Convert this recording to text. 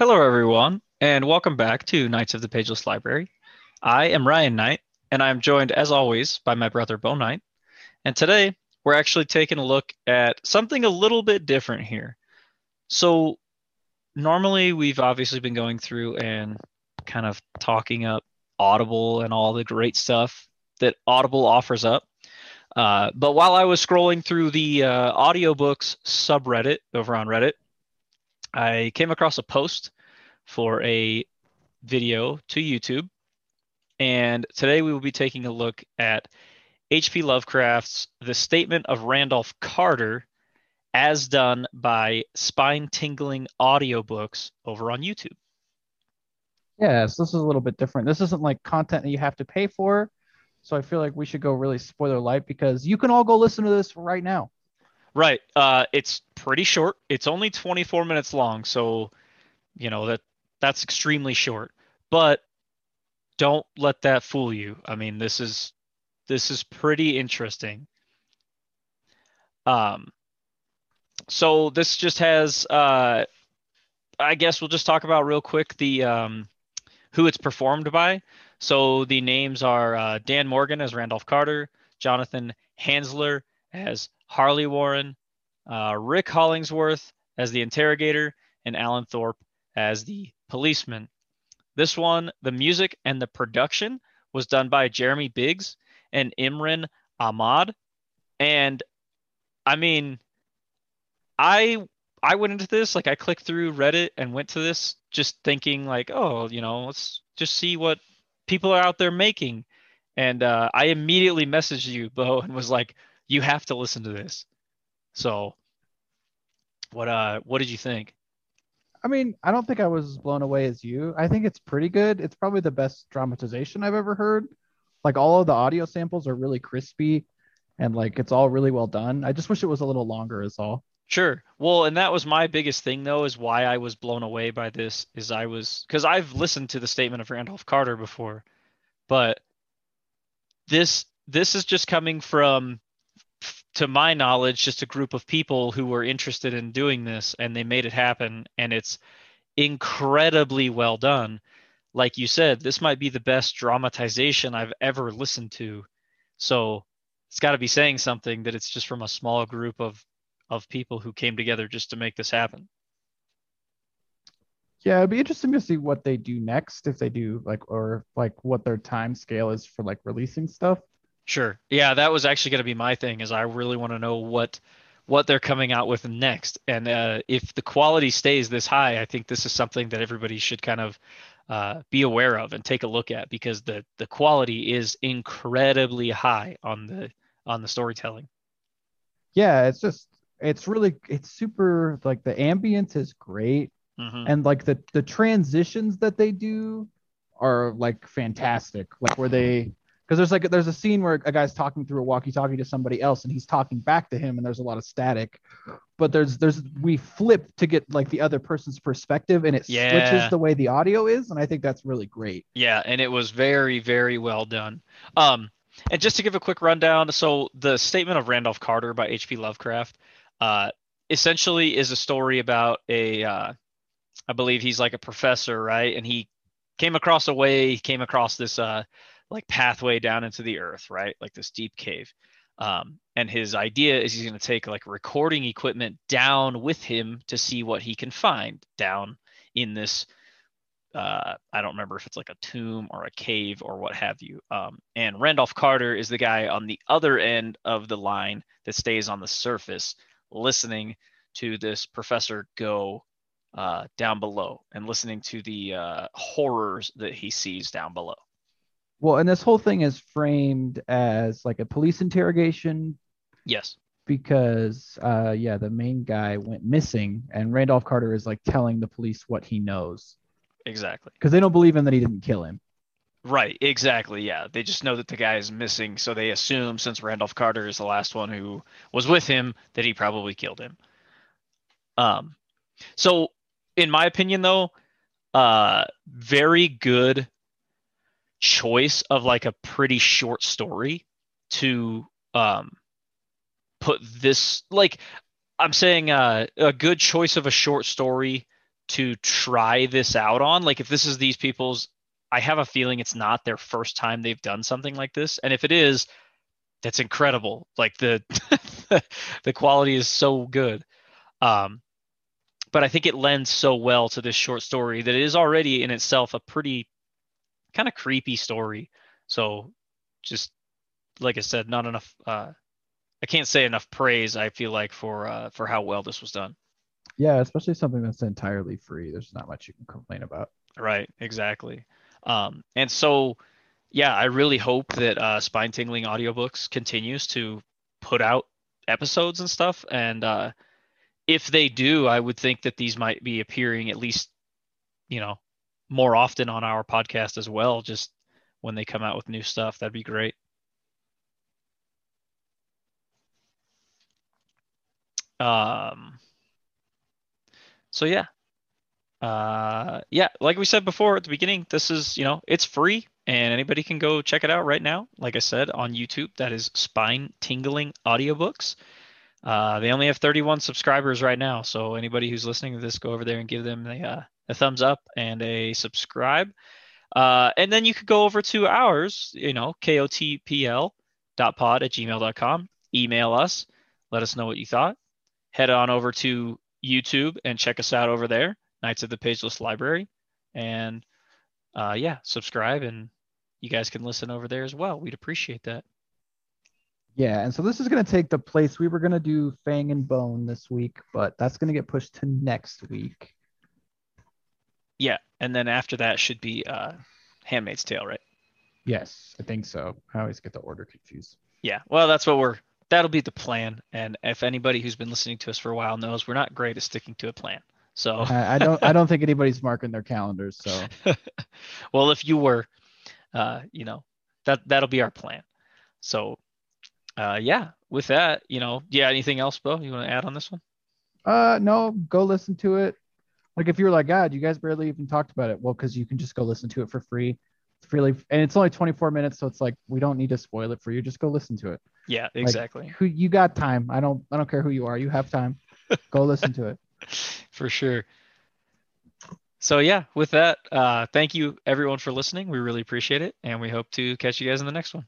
Hello, everyone, and welcome back to Knights of the Pageless Library. I am Ryan Knight, and I'm joined, as always, by my brother Bo Knight. And today, we're actually taking a look at something a little bit different here. So, normally, we've obviously been going through and kind of talking up Audible and all the great stuff that Audible offers up. Uh, but while I was scrolling through the uh, audiobooks subreddit over on Reddit, I came across a post for a video to YouTube. And today we will be taking a look at H.P. Lovecraft's The Statement of Randolph Carter as done by spine tingling audiobooks over on YouTube. Yes, this is a little bit different. This isn't like content that you have to pay for. So I feel like we should go really spoiler light because you can all go listen to this right now. Right. Uh, it's pretty short. It's only 24 minutes long, so you know that that's extremely short. But don't let that fool you. I mean, this is this is pretty interesting. Um, so this just has. Uh, I guess we'll just talk about real quick the um, who it's performed by. So the names are uh, Dan Morgan as Randolph Carter, Jonathan Hansler as Harley Warren, uh, Rick Hollingsworth as the interrogator, and Alan Thorpe as the policeman. This one, the music and the production was done by Jeremy Biggs and Imran Ahmad. And I mean, I I went into this like I clicked through Reddit and went to this just thinking like, oh, you know, let's just see what people are out there making. And uh, I immediately messaged you, Bo, and was like, you have to listen to this. So, what uh, what did you think? I mean, I don't think I was as blown away as you. I think it's pretty good. It's probably the best dramatization I've ever heard. Like all of the audio samples are really crispy and like it's all really well done. I just wish it was a little longer is all. Sure. Well, and that was my biggest thing though is why I was blown away by this is I was cuz I've listened to the statement of Randolph Carter before, but this this is just coming from to my knowledge, just a group of people who were interested in doing this and they made it happen. And it's incredibly well done. Like you said, this might be the best dramatization I've ever listened to. So it's got to be saying something that it's just from a small group of of people who came together just to make this happen. Yeah, it'd be interesting to see what they do next if they do like or like what their time scale is for like releasing stuff. Sure. Yeah, that was actually going to be my thing. Is I really want to know what what they're coming out with next, and uh, if the quality stays this high, I think this is something that everybody should kind of uh, be aware of and take a look at because the the quality is incredibly high on the on the storytelling. Yeah, it's just it's really it's super like the ambience is great, mm-hmm. and like the the transitions that they do are like fantastic. Like where they because there's like there's a scene where a guy's talking through a walkie-talkie to somebody else and he's talking back to him and there's a lot of static but there's there's we flip to get like the other person's perspective and it yeah. switches the way the audio is and i think that's really great. Yeah and it was very very well done. Um and just to give a quick rundown so the statement of randolph carter by hp lovecraft uh essentially is a story about a uh i believe he's like a professor right? And he came across a way he came across this uh like pathway down into the earth, right? Like this deep cave. Um, and his idea is he's going to take like recording equipment down with him to see what he can find down in this. Uh, I don't remember if it's like a tomb or a cave or what have you. Um, and Randolph Carter is the guy on the other end of the line that stays on the surface, listening to this professor go uh, down below and listening to the uh, horrors that he sees down below. Well, and this whole thing is framed as like a police interrogation. Yes. Because uh yeah, the main guy went missing and Randolph Carter is like telling the police what he knows. Exactly. Because they don't believe him that he didn't kill him. Right, exactly. Yeah. They just know that the guy is missing, so they assume since Randolph Carter is the last one who was with him that he probably killed him. Um so in my opinion though, uh very good choice of like a pretty short story to um put this like I'm saying uh, a good choice of a short story to try this out on. Like if this is these people's I have a feeling it's not their first time they've done something like this. And if it is, that's incredible. Like the the quality is so good. Um, but I think it lends so well to this short story that it is already in itself a pretty kind of creepy story. So just like I said, not enough uh, I can't say enough praise I feel like for uh, for how well this was done. Yeah, especially something that's entirely free. There's not much you can complain about. Right, exactly. Um, and so, yeah, I really hope that uh, Spine Tingling Audiobooks continues to put out episodes and stuff. And uh, if they do, I would think that these might be appearing at least, you know, more often on our podcast as well. Just when they come out with new stuff, that'd be great. Um. So yeah, uh, yeah, like we said before at the beginning, this is, you know, it's free and anybody can go check it out right now. Like I said, on YouTube, that is Spine Tingling Audiobooks. Uh, they only have 31 subscribers right now. So anybody who's listening to this, go over there and give them the uh, a thumbs up and a subscribe. Uh, and then you could go over to ours, you know, kotpl.pod at gmail.com. Email us. Let us know what you thought. Head on over to YouTube and check us out over there. Knights of the Pageless Library. And uh, yeah, subscribe and you guys can listen over there as well. We'd appreciate that. Yeah, and so this is going to take the place we were going to do Fang and Bone this week, but that's going to get pushed to next week. Yeah, and then after that should be uh, Handmaid's Tale, right? Yes, I think so. I always get the order confused. Yeah, well, that's what we're. That'll be the plan. And if anybody who's been listening to us for a while knows, we're not great at sticking to a plan. So I, I don't I don't think anybody's marking their calendars. So well, if you were, uh, you know, that that'll be our plan. So uh, yeah, with that, you know, yeah, anything else, Bo? You want to add on this one? Uh, no, go listen to it. Like if you're like, God, you guys barely even talked about it. Well, because you can just go listen to it for free. It's really and it's only 24 minutes, so it's like we don't need to spoil it for you. Just go listen to it. Yeah, exactly. Like, who you got time? I don't I don't care who you are. You have time. Go listen to it. for sure. So yeah, with that, uh, thank you everyone for listening. We really appreciate it, and we hope to catch you guys in the next one.